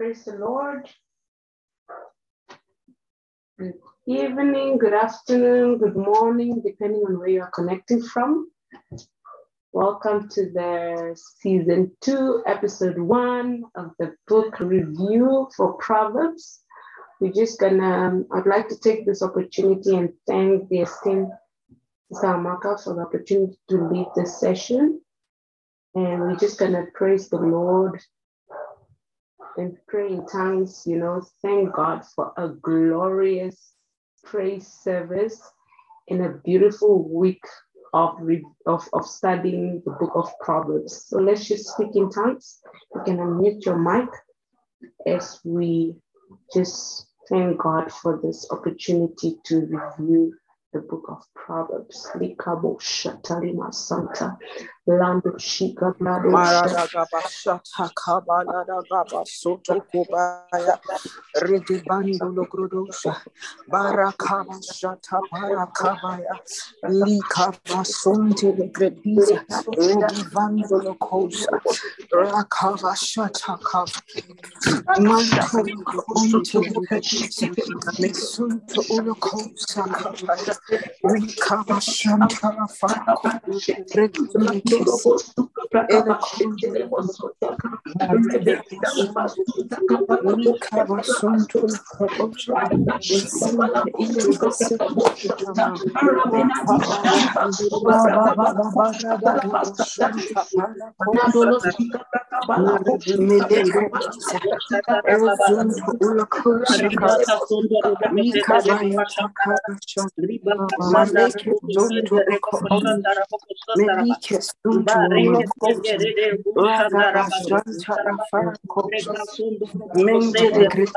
Praise the Lord. Good evening, good afternoon, good morning, depending on where you are connecting from. Welcome to the season two, episode one of the book review for Proverbs. We're just gonna, um, I'd like to take this opportunity and thank the esteemed Sister Amaka for the opportunity to lead this session. And we're just gonna praise the Lord and pray in tongues, you know, thank God for a glorious praise service in a beautiful week of, of, of studying the book of Proverbs. So let's just speak in tongues. You can unmute your mic as we just thank God for this opportunity to review the book of Proverbs. Lando Shika Blado Maradagaba Shata Kabaladagaba Soto Kubaya. Redibando Logrodosha. Barakaba Shata Barakabaya Likaba Sonte Legrediza. Redivando Lokosa Rakaba Shata Kaba Manto Onte Legrediza. Mesunto Ulokosa Kabaya. Rikaba Shanta Fako Shula Farakosa Rika sondo robo tekere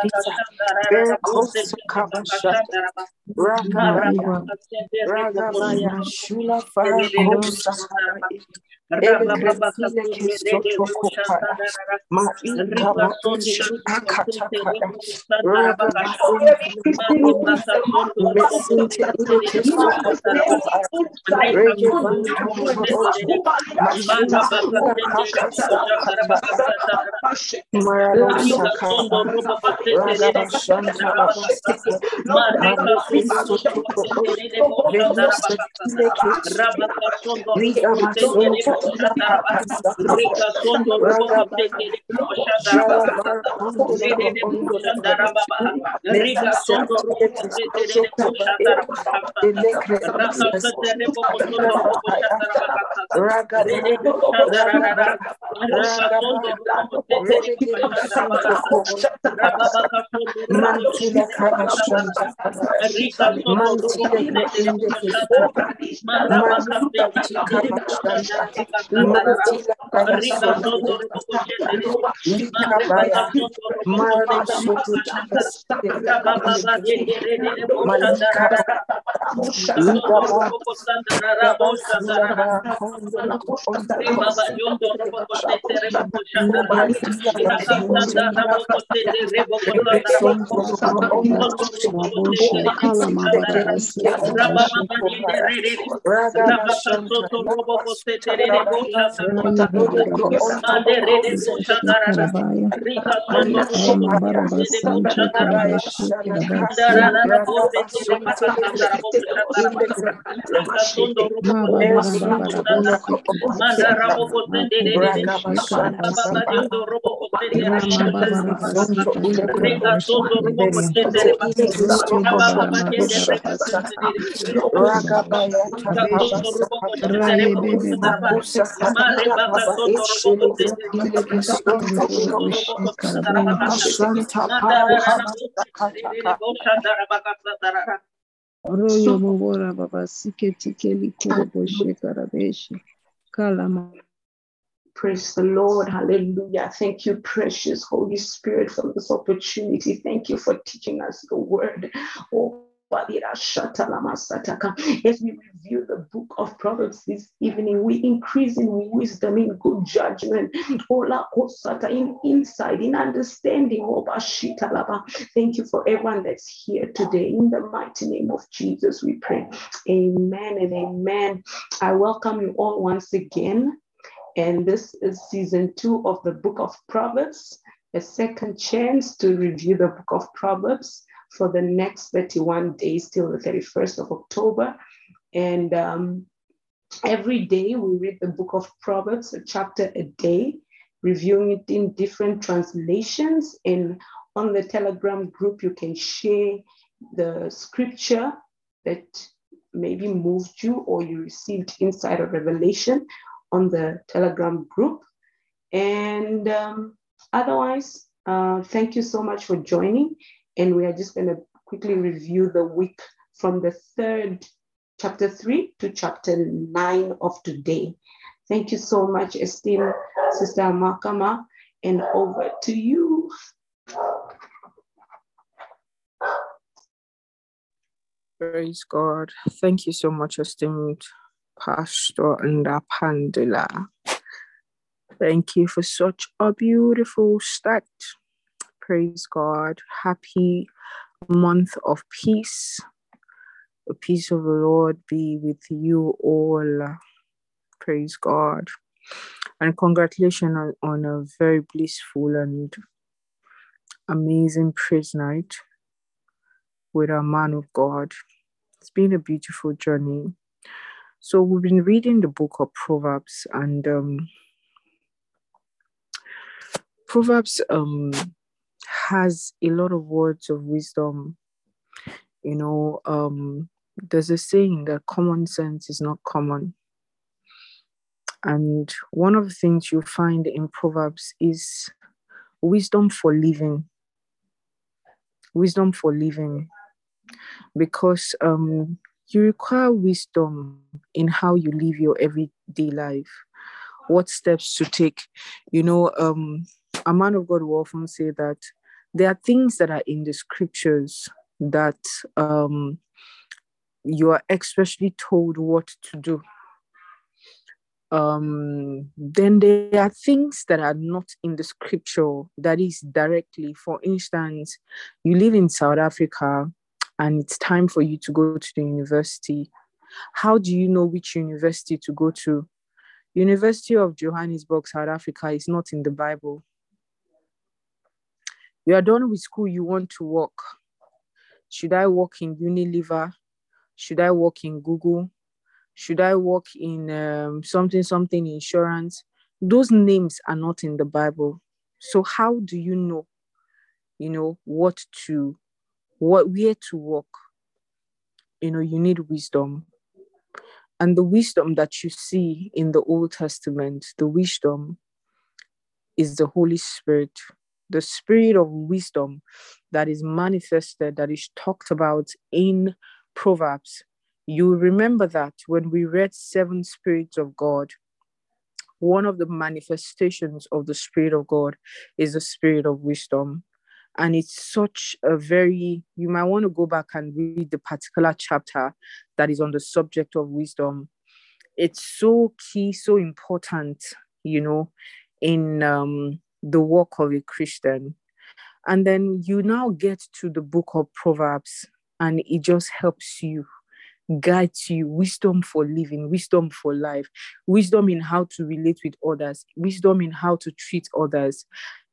Rika sondo robo tekere Praise the Lord. Hallelujah. Thank you, precious Holy Spirit, for this opportunity. Thank you for teaching us the word. Oh, as we review the book of Proverbs this evening, we increase in wisdom, in good judgment, in insight, in understanding. Thank you for everyone that's here today. In the mighty name of Jesus, we pray. Amen and amen. I welcome you all once again. And this is season two of the book of Proverbs. a second chance to review the book of Proverbs for the next 31 days till the 31st of October. And um, every day we read the book of Proverbs, a chapter a day, reviewing it in different translations. And on the Telegram group, you can share the scripture that maybe moved you or you received inside of Revelation on the Telegram group. And um, otherwise, uh, thank you so much for joining. And we are just going to quickly review the week from the third, chapter three to chapter nine of today. Thank you so much, esteemed Sister Makama, and over to you. Praise God. Thank you so much, esteemed Pastor Ndapandula. Thank you for such a beautiful start. Praise God. Happy month of peace. The peace of the Lord be with you all. Praise God. And congratulations on, on a very blissful and amazing praise night with our man of God. It's been a beautiful journey. So we've been reading the book of Proverbs, and um, Proverbs um, has a lot of words of wisdom. You know, um, there's a saying that common sense is not common. And one of the things you find in Proverbs is wisdom for living. Wisdom for living because um, you require wisdom in how you live your everyday life, what steps to take. You know, um, a man of God will often say that there are things that are in the scriptures that um, you are especially told what to do. Um, then there are things that are not in the scripture that is directly, for instance, you live in South Africa and it's time for you to go to the university. How do you know which university to go to? University of johannesburg south africa is not in the bible you are done with school you want to work. Should i work in unilever? Should i work in google? Should i work in um, something something insurance? Those names are not in the bible. So how do you know you know what to what where to work? you know you need wisdom. And the wisdom that you see in the old testament the wisdom is the holy spirit the spirit of wisdom that is manifested that is talked about in proverbs. You remember that when we read seven spirits of god one of the manifestations of the spirit of god is the spirit of wisdom. And it's such a very you might want to go back and read the particular chapter that is on the subject of wisdom. It's so key so important you know in um, the work of a christian and then you now get to the book of proverbs and it just helps you guides you wisdom for living wisdom for life wisdom in how to relate with others wisdom in how to treat others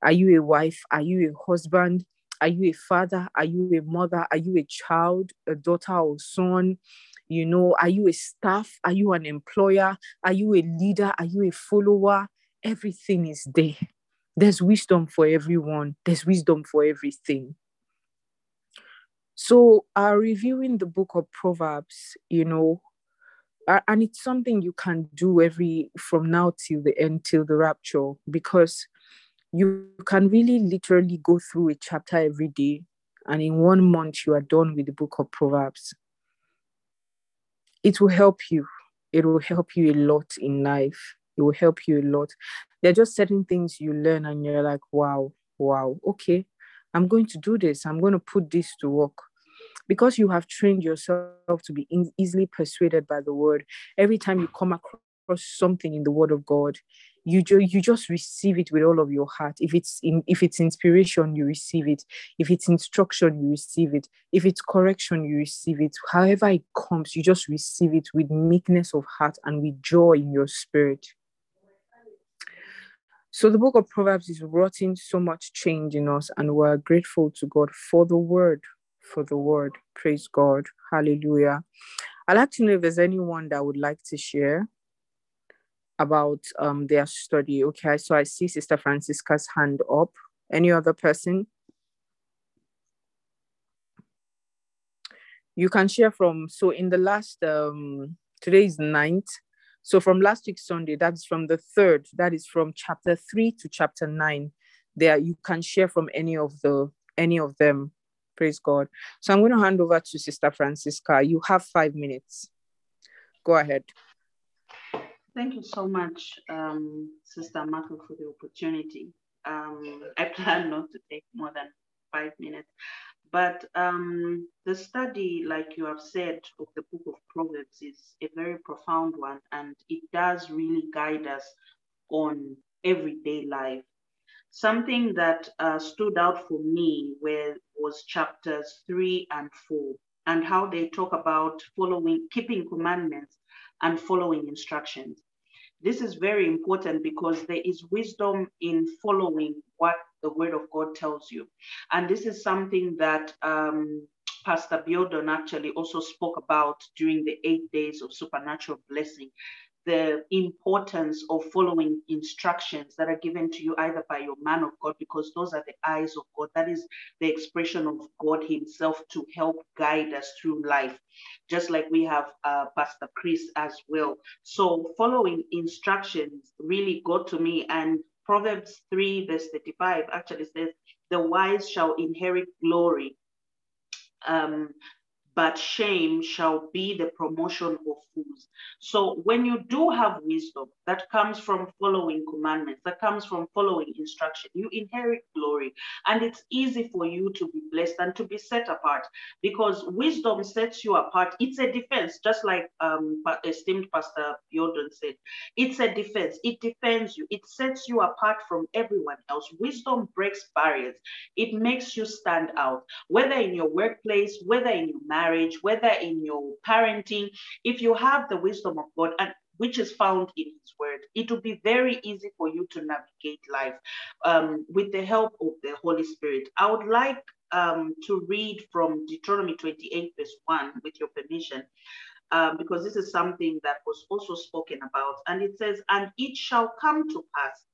are you a wife? Are you a husband? Are you a father? Are you a mother? Are you a child, a daughter or son? You know, are you a staff? Are you an employer? Are you a leader? Are you a follower? Everything is there. There's wisdom for everyone, there's wisdom for everything. So, uh, reviewing the book of Proverbs, you know, uh, and it's something you can do every from now till the end, till the rapture, because you can really literally go through a chapter every day and in one month you are done with the book of proverbs. It will help you. It will help you a lot in life it will help you a lot. There are just certain things you learn and you're like wow wow okay i'm going to do this. I'm going to put this to work. Because you have trained yourself to be in, easily persuaded by the word every time you come across something in the word of god you ju- you just receive it with all of your heart. If it's in if it's inspiration you receive it. If it's instruction you receive it. If it's correction you receive it. However it comes you just receive it with meekness of heart and with joy in your spirit So the book of Proverbs is in so much change in us, and we're grateful to God for the word, for the word. Praise God. Hallelujah. I'd like to know if there's anyone that would like to share about um, their study. Okay, so I see Sister Francisca's hand up. Any other person? You can share from, so in the last, um, today is ninth. So from last week Sunday, that's from the third, that is from chapter three to chapter nine. There you can share from any of the any of them. Praise God. So I'm going to hand over to Sister Francisca. You have five minutes. Go ahead. Thank you so much, um, Sister Marco, for the opportunity. Um, I plan not to take more than five minutes. But um, the study, like you have said, of the book of Proverbs is a very profound one, and it does really guide us on everyday life. Something that uh, stood out for me was chapters three and four, and how they talk about following, keeping commandments and following instructions. This is very important because there is wisdom in following what the word of God tells you. And this is something that um, Pastor Biodun actually also spoke about during the eight days of supernatural blessing the importance of following instructions that are given to you either by your man of God, because those are the eyes of God. That is the expression of God Himself to help guide us through life, just like we have uh, Pastor Chris as well. So, following instructions really got to me. And Proverbs 3, verse 35 actually says, The wise shall inherit glory. Um, but shame shall be the promotion of fools. So when you do have wisdom that comes from following commandments, that comes from following instruction, you inherit glory. And it's easy for you to be blessed and to be set apart because wisdom sets you apart. It's a defense, just like um, esteemed Pastor Jordan said. It's a defense. It defends you. It sets you apart from everyone else. Wisdom breaks barriers. It makes you stand out, whether in your workplace, whether in your marriage, marriage, whether in your parenting, if you have the wisdom of God and which is found in His Word, it will be very easy for you to navigate life um, with the help of the Holy Spirit. I would like um, to read from Deuteronomy 28, verse 1, with your permission. Um, because this is something that was also spoken about. And it says, And it shall come to pass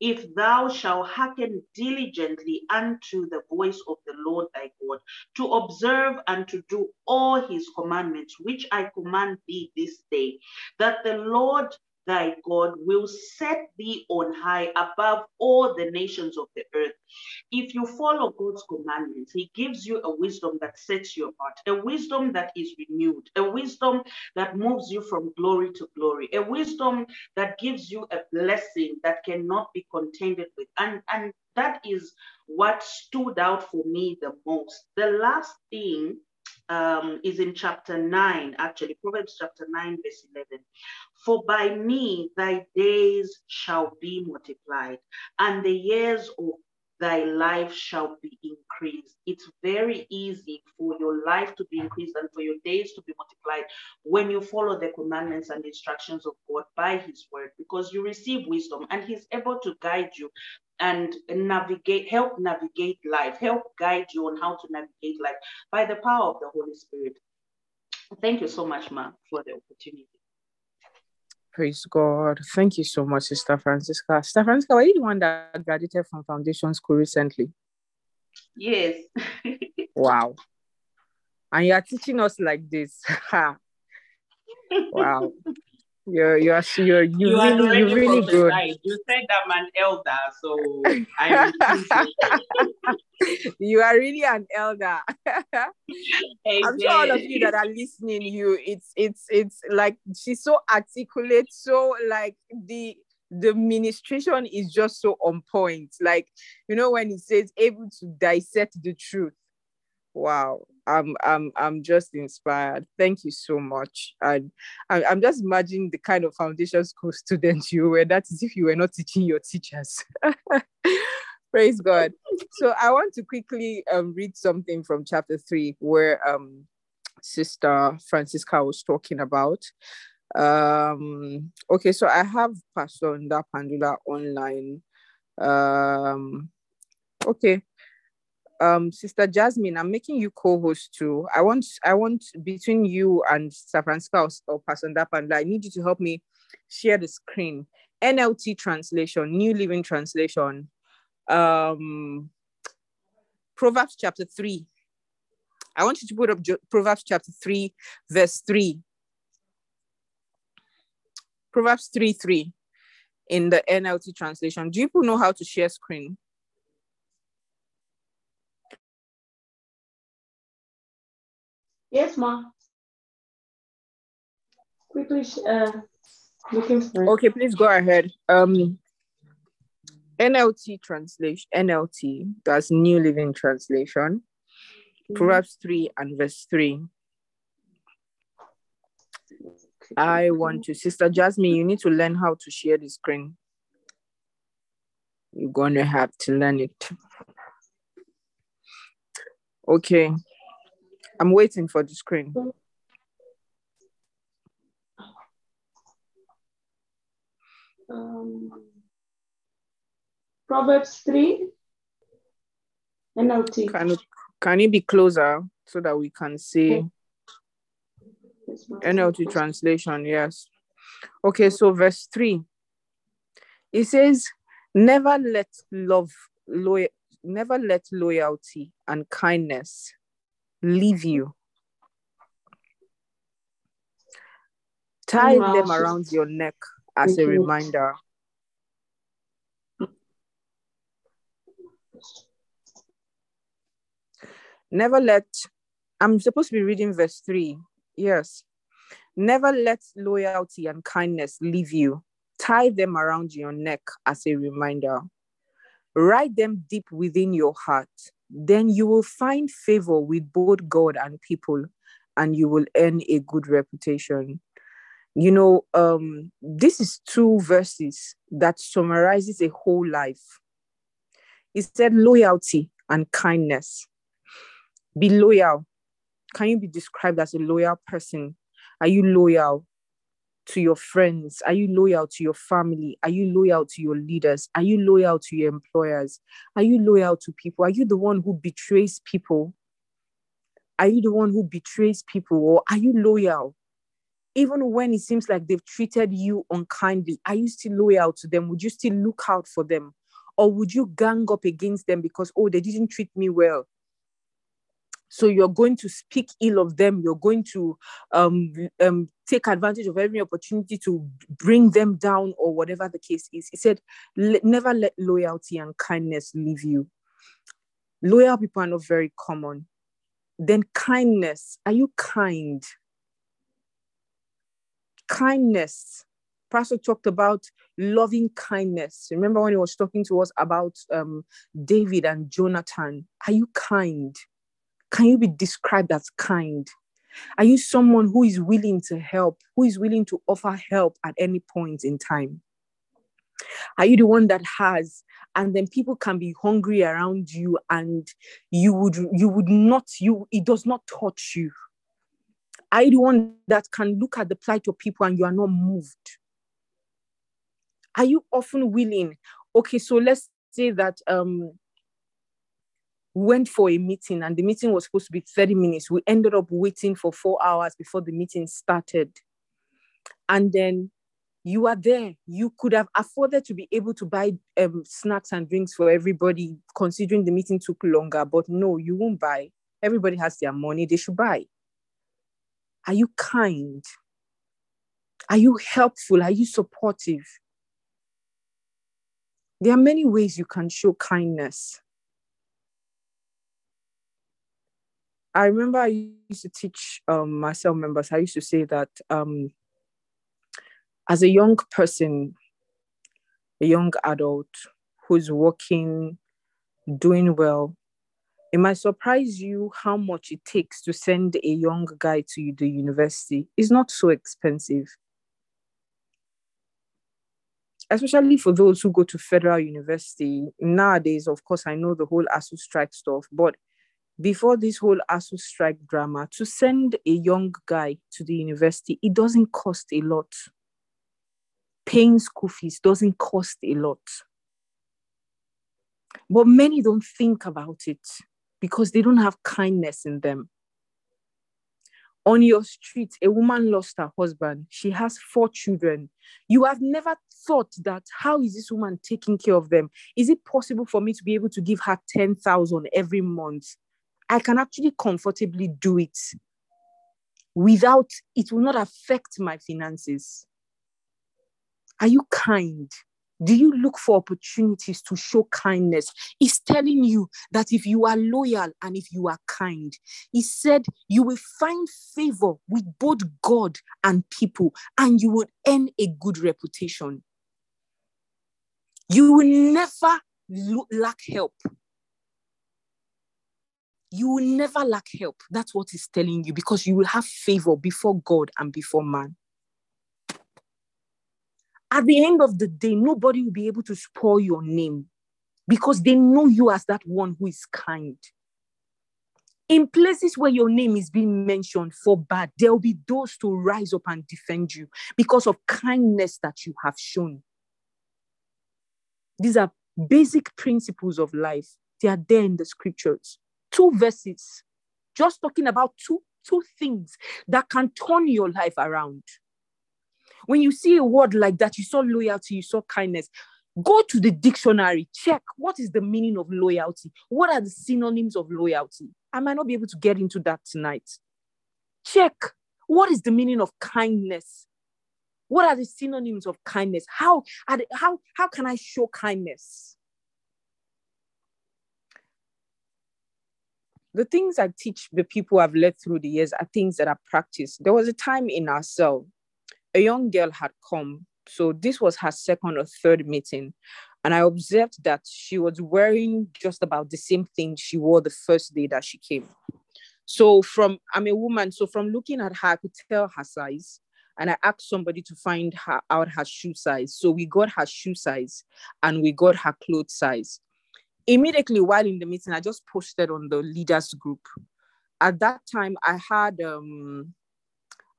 if thou shalt hearken diligently unto the voice of the Lord thy God, to observe and to do all his commandments, which I command thee this day, that the Lord thy God will set thee on high above all the nations of the earth. If you follow God's commandments, He gives you a wisdom that sets you apart, a wisdom that is renewed, a wisdom that moves you from glory to glory, a wisdom that gives you a blessing that cannot be contended with. And, and that is what stood out for me the most. The last thing um, is in chapter 9, actually, Proverbs chapter 9, verse 11. For by me thy days shall be multiplied, and the years of thy life shall be increased. It's very easy for your life to be increased and for your days to be multiplied when you follow the commandments and instructions of God by his word, because you receive wisdom and he's able to guide you and navigate, help navigate life, help guide you on how to navigate life by the power of the Holy Spirit. Thank you so much, Ma, for the opportunity. Praise God. Thank you so much, Sister Francisca. Sister Francisca, were you the one that graduated from foundation school recently? Yes. wow. And you are teaching us like this. wow. You're you're you're you, you really you really good. You said I'm an elder, so I'm you are really an elder. I'm sure all of you that are listening, you it's it's it's like she's so articulate, so like the the ministration is just so on point. Like, you know, when it says able to dissect the truth. Wow. I'm I'm I'm just inspired. Thank you so much. And I, I'm just imagining the kind of foundation school student you were. That is if you were not teaching your teachers. Praise God. So I want to quickly um, read something from chapter three, where um, Sister Francisca was talking about. Um, okay, so I have Pastor Ndapandula online. Um, okay. Um, Sister Jasmine, I'm making you co-host too. I want, I want between you and Sister Francisca or, or Pastor Ndapanda, I need you to help me share the screen. NLT translation, New Living Translation. Um, Proverbs chapter 3. I want you to put up Jo- Proverbs chapter 3, verse 3. Proverbs 3 3 in the NLT translation. Do you people know how to share screen? Yes, ma. Quickly, uh, looking for. Okay, please go ahead. Um, NLT translation, NLT, that's New Living Translation, Proverbs 3 and verse 3. I want to, Sister Jasmine, you need to learn how to share the screen. You're going to have to learn it. Okay, I'm waiting for the screen. Um, Proverbs 3, NLT. Can, it- can you be closer so that we can see? NLT translation, yes. Okay, so verse 3. It says, never let love never let loyalty and kindness leave you. Tie Wow. them around your neck as a Mhm. reminder. Never let, I'm supposed to be reading verse 3. Yes. Never let loyalty and kindness leave you. Tie them around your neck as a reminder. Write them deep within your heart. Then you will find favor with both God and people, and you will earn a good reputation. You know, um, this is two verses that summarizes a whole life. It said loyalty and kindness. Be loyal. Can you be described as a loyal person? Are you loyal to your friends? Are you loyal to your family? Are you loyal to your leaders? Are you loyal to your employers? Are you loyal to people? Are you the one who betrays people? Are you the one who betrays people? Or are you loyal? Even when it seems like they've treated you unkindly, are you still loyal to them? Would you still look out for them? Or would you gang up against them because, oh, they didn't treat me well? So you're going to speak ill of them. You're going to um, um, take advantage of every opportunity to bring them down or whatever the case is. He said, never let loyalty and kindness leave you. Loyal people are not very common. Then kindness. Are you kind? Kindness. Pastor talked about loving kindness. Remember when he was talking to us about um, David and Jonathan? Are you kind? Can you be described as kind? Are you someone who is willing to help, who is willing to offer help at any point in time? Are you the one that has, and then people can be hungry around you, and you would you would not you it does not touch you? Are you the one that can look at the plight of people and you are not moved? Are you often willing? Okay, so let's say that um went for a meeting and the meeting was supposed to be 30 minutes. We ended up waiting for four hours before the meeting started. And then you are there. You could have afforded to be able to buy um, snacks and drinks for everybody, considering the meeting took longer. But no, you won't buy. Everybody has their money, they should buy. Are you kind? Are you helpful? Are you supportive? There are many ways you can show kindness. I remember I used to teach um, my cell members, I used to say that um, as a young person, a young adult who's working, doing well, it might surprise you how much it takes to send a young guy to the university. It's not so expensive. Especially for those who go to federal university. Nowadays, of course, I know the whole ASUU strike stuff, but before this whole ASUU strike drama, to send a young guy to the university, it doesn't cost a lot. Paying school fees doesn't cost a lot. But many don't think about it because they don't have kindness in them. On your street, a woman lost her husband. She has four children. You have never thought that how is this woman taking care of them? Is it possible for me to be able to give her 10,000 every month? I can actually comfortably do it without it will not affect my finances. Are you kind? Do you look for opportunities to show kindness? He's telling you that if you are loyal and if you are kind, he said you will find favor with both God and people, and you will earn a good reputation. You will never lack help. You will never lack help. That's what he's telling you because you will have favor before God and before man at the end of the day, nobody will be able to spoil your name because they know you as that one who is kind. In places where your name is being mentioned for bad, there will be those to rise up and defend you because of kindness that you have shown. These are basic principles of life. They are there in the scriptures. Two verses, just talking about two, two things that can turn your life around. When you see a word like that, you saw loyalty, you saw kindness. Go to the dictionary, check what is the meaning of loyalty. What are the synonyms of loyalty? I might not be able to get into that tonight. Check what is the meaning of kindness. What are the synonyms of kindness? How, how, how can I show kindness? The things I teach the people I've led through the years are things that I practice. There was a time in our cell a young girl had come. So this was her second or third meeting. And I observed that she was wearing just about the same thing she wore the first day that she came. So from I'm a woman, so from looking at her, I could tell her size. And I asked somebody to find her out her shoe size. So we got her shoe size and we got her clothes size. Immediately while in the meeting, I just posted on the leaders group. At that time, I had um,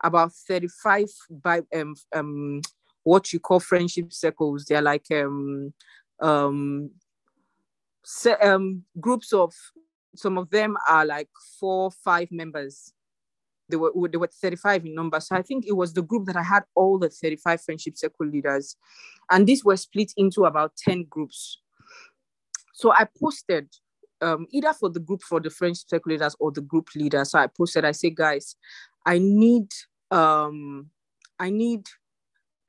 about 35 by um, um what you call friendship circles. They're like um um, se- um groups of some of them are like four, five members. They were they were 35 in number. So I think it was the group that I had all the 35 friendship circle leaders. And these were split into about 10 groups. So I posted um, either for the group for the French leaders or the group leader. So I posted, I say, guys, I need um i need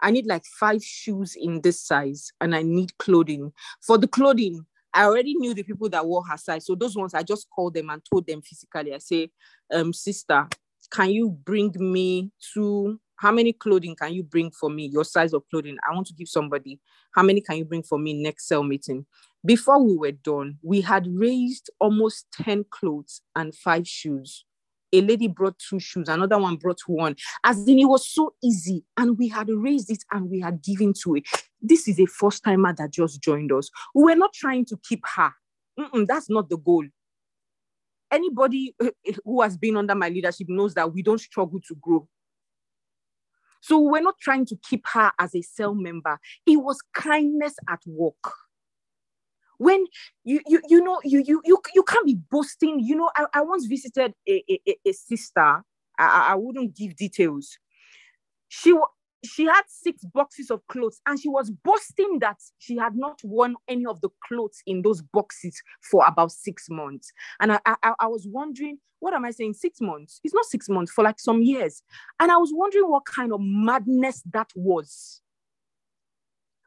i need like five shoes in this size and i need clothing. For the clothing i already knew the people that wore her size. So those ones i just called them and told them physically. I say um sister can you bring me two how many clothing can you bring for me your size of clothing i want to give somebody how many can you bring for me next cell meeting before we were done we had raised almost 10 clothes and five shoes a lady brought two shoes, another one brought one. As in, it was so easy, and we had raised it and we had given to it. This is a first timer that just joined us. We were not trying to keep her. Mm-mm, that's not the goal. Anybody who has been under my leadership knows that we don't struggle to grow. So we're not trying to keep her as a cell member. It was kindness at work. When you you you know you you you, you can't be boasting. You know i, I once visited a, a, a sister. I, I wouldn't give details. She she had six boxes of clothes and she was boasting that she had not worn any of the clothes in those boxes for about six months. And i i, I was wondering what am i saying six months? It's not six months for like some years. And i was wondering what kind of madness that was.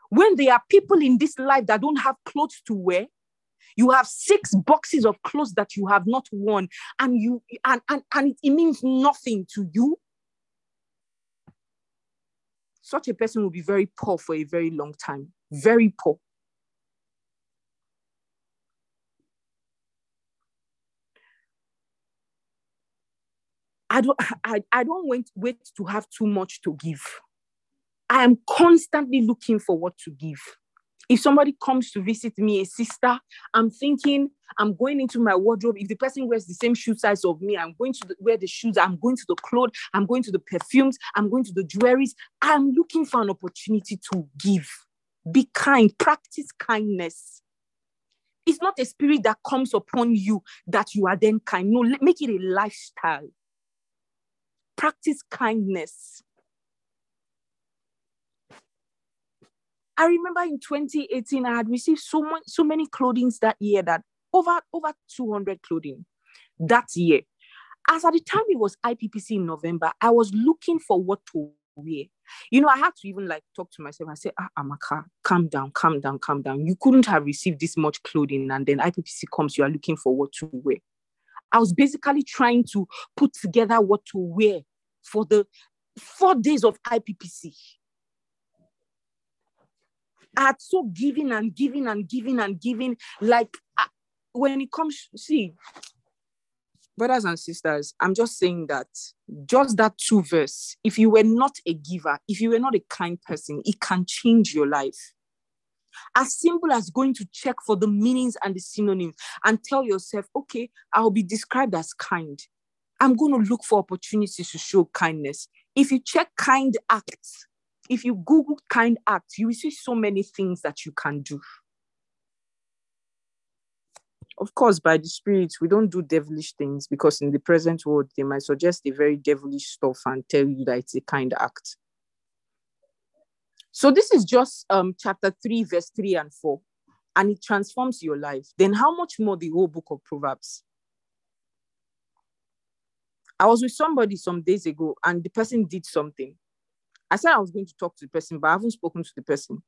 When there are people in this life that don't have clothes to wear, you have six boxes of clothes that you have not worn, and you and, and, and it, it means nothing to you. Such a person will be very poor for a very long time. Very poor. I don't I, I don't wait, wait to have too much to give. I am constantly looking for what to give. If somebody comes to visit me, a sister, I'm thinking I'm going into my wardrobe. If the person wears the same shoe size of me, I'm going to the, wear the shoes, I'm going to the clothes, I'm going to the perfumes, I'm going to the jewelries. I'm looking for an opportunity to give. Be kind, practice kindness. It's not a spirit that comes upon you that you are then kind. No, make it a lifestyle. Practice kindness. I remember in 2018, I had received so much, so many clothing that year that over over 200 clothing that year. As at the time it was IPPC in November, I was looking for what to wear. You know, I had to even like talk to myself. I said, ah, Amaka, calm down, calm down, calm down. You couldn't have received this much clothing, and then IPPC comes, you are looking for what to wear. I was basically trying to put together what to wear for the four days of IPPC. I had so giving and giving and giving and giving. Like when it comes, see, brothers and sisters, I'm just saying that just that two verse, if you were not a giver, if you were not a kind person, it can change your life. As simple as going to check for the meanings and the synonyms and tell yourself, okay, I'll be described as kind. I'm going to look for opportunities to show kindness. If you check kind acts, if you Google kind acts, you will see so many things that you can do. Of course, by the Spirit, we don't do devilish things because in the present world, they might suggest a very devilish stuff and tell you that it's a kind act. So this is just um, chapter 3, verse 3 and 4, and it transforms your life. Then how much more the whole book of Proverbs? I was with somebody some days ago, and the person did something. I said I was going to talk to the person, but I haven't spoken to the person.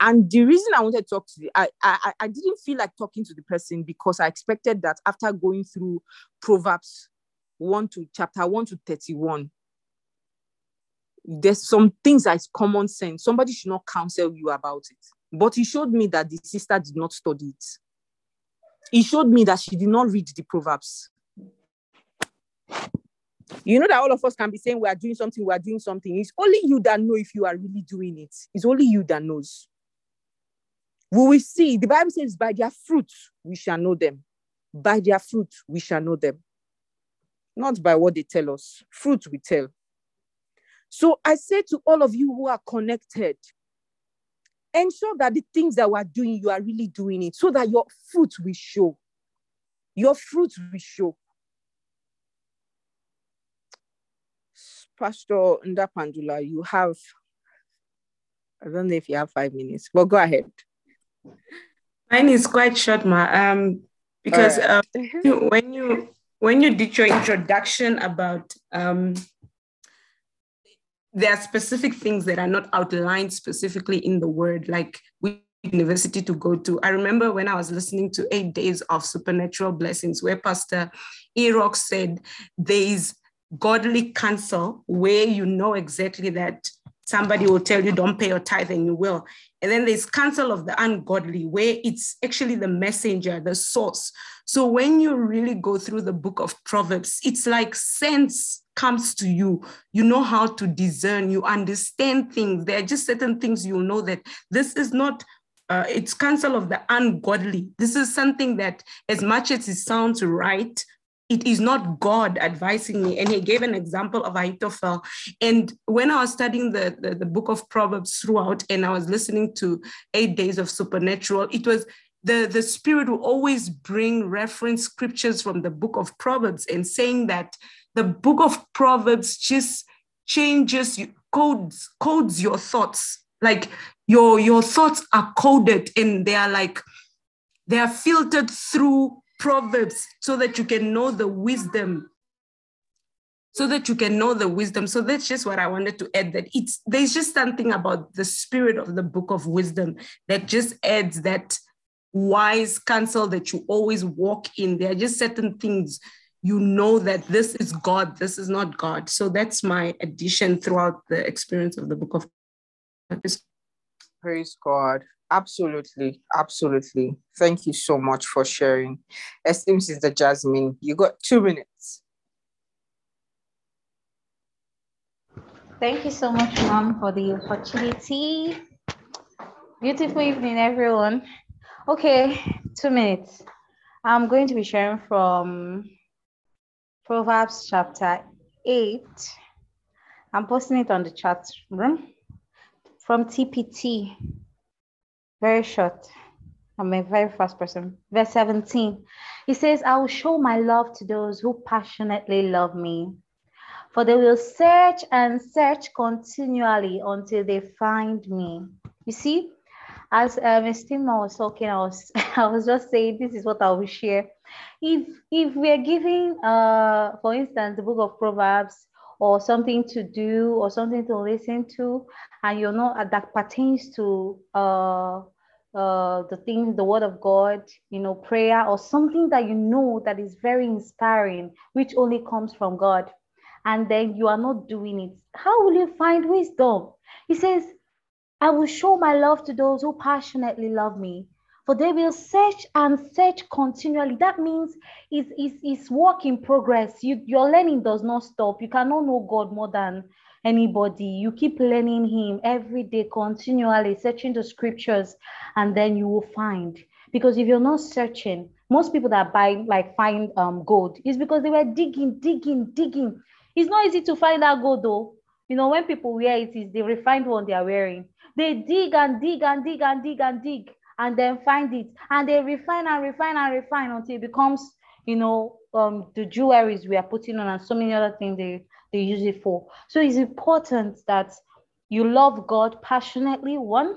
And the reason I wanted to talk to the, I, I, I didn't feel like talking to the person because I expected that after going through Proverbs 1 to chapter 1 to 31, there's some things that is common sense. Somebody should not counsel you about it. But he showed me that the sister did not study it. He showed me that she did not read the Proverbs. You know that all of us can be saying we are doing something, we are doing something. It's only you that know if you are really doing it. It's only you that knows. We will see. The Bible says, by their fruit we shall know them. By their fruit we shall know them. Not by what they tell us. Fruit we tell. So I say to all of you who are connected, ensure that the things that we're doing, you are really doing it so that your fruit will show. Your fruit will show. Pastor Ndapandula, you have, I don't know if you have five minutes, but go ahead. Mine is quite short, ma. Um, because right. um, when you when you did your introduction about um, there are specific things that are not outlined specifically in the word, like which university to go to. I remember when I was listening to Eight Days of Supernatural Blessings, where Pastor Erock said there is godly counsel where you know exactly that somebody will tell you don't pay your tithe and you will. And then there's counsel of the ungodly where it's actually the messenger, the source. So when you really go through the book of Proverbs, it's like sense comes to you. You know how to discern, you understand things. There are just certain things you know that this is not uh, it's counsel of the ungodly. This is something that, as much as it sounds right, it is not God advising me. And he gave an example of Ahithophel. And when I was studying the, the, the, book of Proverbs throughout, and I was listening to Eight Days of Supernatural, it was the, the Spirit will always bring reference scriptures from the book of Proverbs and saying that the book of Proverbs just changes, codes, codes your thoughts. Like your, your thoughts are coded and they are like, they are filtered through Proverbs so that you can know the wisdom. So that you can know the wisdom. So that's just what I wanted to add that it's there's just something about the spirit of the book of wisdom that just adds that wise counsel that you always walk in. There are just certain things you know that this is God, this is not God. So that's my addition throughout the experience of the book of Praise God. Absolutely, absolutely. Thank you so much for sharing. Esteemed Sister Jasmine, you got two minutes. Thank you so much, Mom, for the opportunity. Beautiful evening, everyone. Okay, two minutes. I'm going to be sharing from Proverbs chapter 8. I'm posting it on the chat room from TPT very short. I'm a very fast person. Verse 17. He says, I will show my love to those who passionately love me. For they will search and search continually until they find me. You see, as um, Estima was talking, I was I was just saying this is what I will share. If if we are giving, uh, for instance, the book of Proverbs or something to do or something to listen to, and you know uh, that pertains to uh, uh, the thing the word of God, you know, prayer or something that you know that is very inspiring, which only comes from God, and then you are not doing it, how will you find wisdom? He says, I will show my love to those who passionately love me for they will search and search continually. That means it's, it's, it's work in progress. You, your learning does not stop. You cannot know God more than anybody. You keep learning Him every day, continually, searching the scriptures, and then you will find. Because if you're not searching, most people that buy, like find um, gold, is because they were digging, digging, digging. It's not easy to find that gold though. You know, when people wear it, is the refined one they are wearing. They dig and dig and dig and dig and dig and then find it. And they refine and refine and refine until it becomes you know um the jewelries we are putting on and so many other things they they use it for. So it's important that you love god passionately one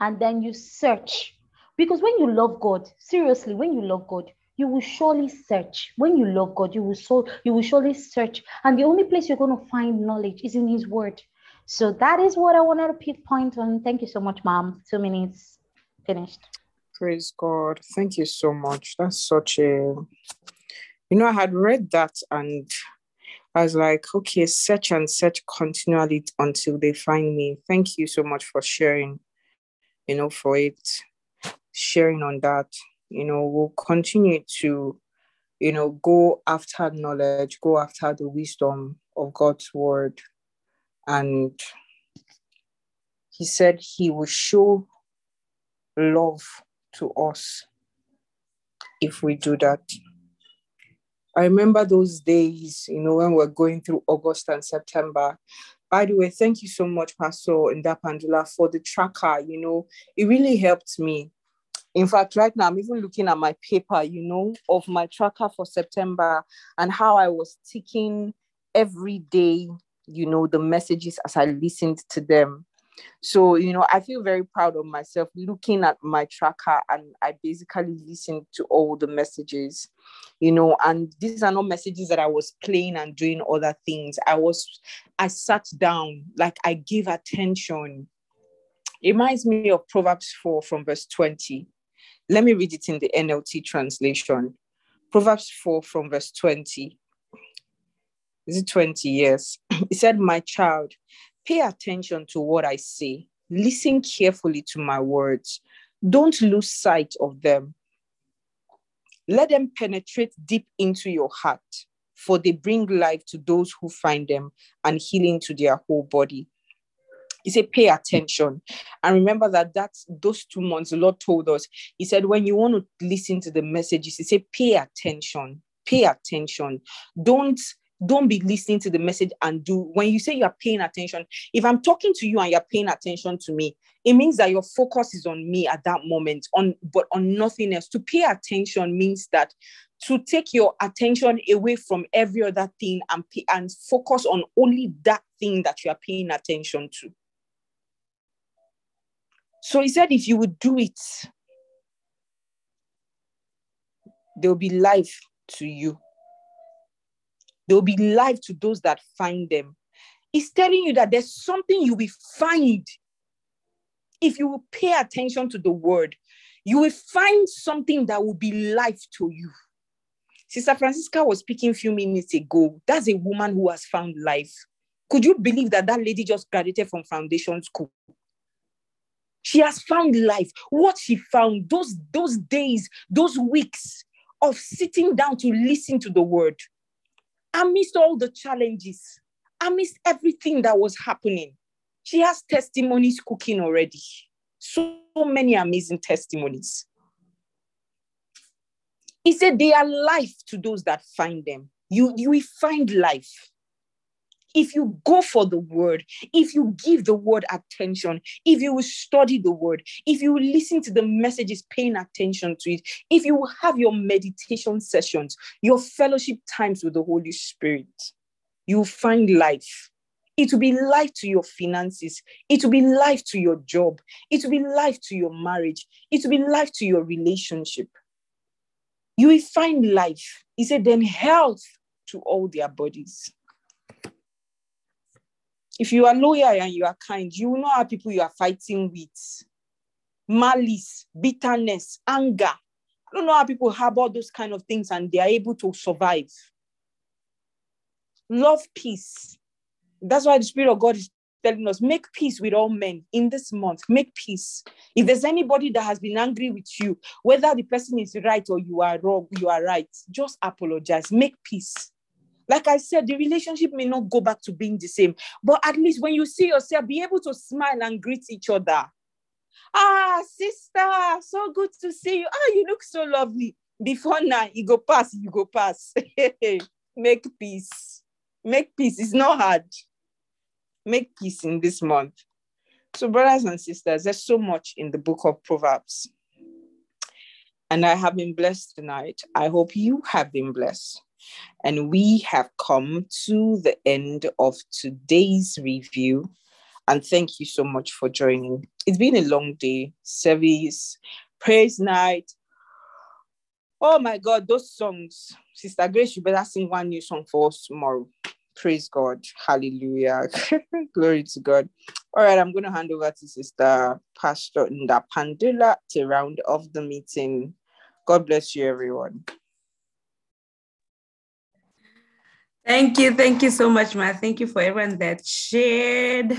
and then you search. Because when you love god seriously when you love god you will surely search. When you love god you will so you will surely search. And the only place you're going to find knowledge is in his word. So that is what i wanted to pinpoint on. Thank you so much mom two minutes finished. Praise God. Thank you so much. That's such a, you know, I had read that and I was like, okay, search and search continually until they find me. Thank you so much for sharing, you know, for it, sharing on that. You know, we'll continue to, you know, go after knowledge, go after the wisdom of God's word. And he said he will show love to us if we do that. I remember those days, you know, when we're going through August and September. By the way, thank you so much, Pastor Ndapandula, for the tracker. You know, it really helped me. In fact, right now, I'm even looking at my paper, you know, of my tracker for September and how I was ticking every day, you know, the messages as I listened to them. So, you know, I feel very proud of myself looking at my tracker and I basically listened to all the messages, you know, and these are not messages that I was playing and doing other things. I was, I sat down, like I gave attention. It reminds me of Proverbs 4 from verse 20. Let me read it in the NLT translation. Proverbs 4 from verse 20. Is it 20? Yes. It said, My child, Pay attention to what I say. Listen carefully to my words. Don't lose sight of them. Let them penetrate deep into your heart, for they bring life to those who find them and healing to their whole body. He said, pay attention. And remember that that's those two months, the Lord told us, He said, when you want to listen to the messages, He said, pay attention. Pay attention. Don't don't be listening to the message and do when you say you're paying attention if i'm talking to you and you're paying attention to me it means that your focus is on me at that moment on but on nothing else. To pay attention means that to take your attention away from every other thing and pay, and focus on only that thing that you are paying attention to. So he said if you would do it there will be life to you there will be life to those that find them. It's telling you that there's something you will find if you will pay attention to the word. You will find something that will be life to you. Sister Francisca was speaking a few minutes ago. That's a woman who has found life. Could you believe that that lady just graduated from foundation school? She has found life. What she found, those, those days, those weeks of sitting down to listen to the word, amidst all the challenges, amidst everything that was happening, she has testimonies cooking already. So many amazing testimonies. He said they are life to those that find them. You, you will find life. If you go for the word, if you give the word attention, if you will study the word, if you listen to the messages, paying attention to it, if you have your meditation sessions, your fellowship times with the Holy Spirit, you will find life. It will be life to your finances. It will be life to your job. It will be life to your marriage. It will be life to your relationship. You will find life. He said, then health to all their bodies. If you are loyal and you are kind, you will know how people you are fighting with. Malice, bitterness, anger. I don't know how people harbor those kind of things and they are able to survive. Love peace. That's why the Spirit of God is telling us make peace with all men in this month. Make peace. If there's anybody that has been angry with you, whether the person is right or you are wrong, you are right, just apologize. Make peace. Like I said, the relationship may not go back to being the same, but at least when you see yourself, be able to smile and greet each other. Ah, sister, so good to see you. Ah, you look so lovely. Before now, you go pass, you go pass. Make peace. Make peace. It's not hard. Make peace in this month. So, brothers and sisters, there's so much in the book of Proverbs. And I have been blessed tonight. I hope you have been blessed. And we have come to the end of today's review. And thank you so much for joining. It's been a long day, service, praise night. Oh my God, those songs. Sister Grace, you better sing one new song for us tomorrow. Praise God. Hallelujah. Glory to God. All right, I'm going to hand over to Sister Pastor Nda Pandula to round off the meeting. God bless you, everyone. Thank you. Thank you so much, Ma. Thank you for everyone that shared.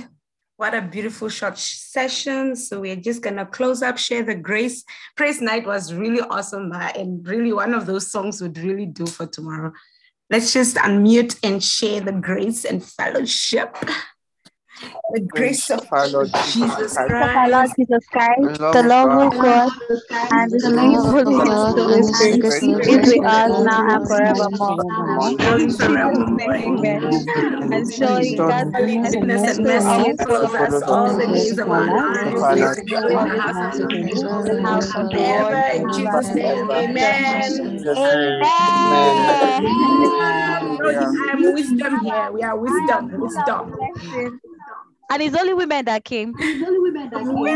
What a beautiful short session. So we're just gonna close up, share the grace. Praise night was really awesome, Ma, and really one of those songs would really do for tomorrow. Let's just unmute and share the grace and fellowship. The grace of Our Lord Jesus Christ, Our Lord Jesus Christ, the the love love of of God, and the The love of Holy God Spirit the sweet Spirit, is with us fellowship now and forevermore. forevermore. now and In Jesus' forevermore. name, amen. And And surely surely God's goodness Goodness and and mercy will mercy always follows follow us us all the days of our lives. days our of life our We dwell life, in the house of and the we will Lord dwell in the house of the Lord forever. In Jesus' name, amen. Amen. No, Hallelujah. I'm wisdom here. We are wisdom, wisdom. And it's only women that came. Wisdom.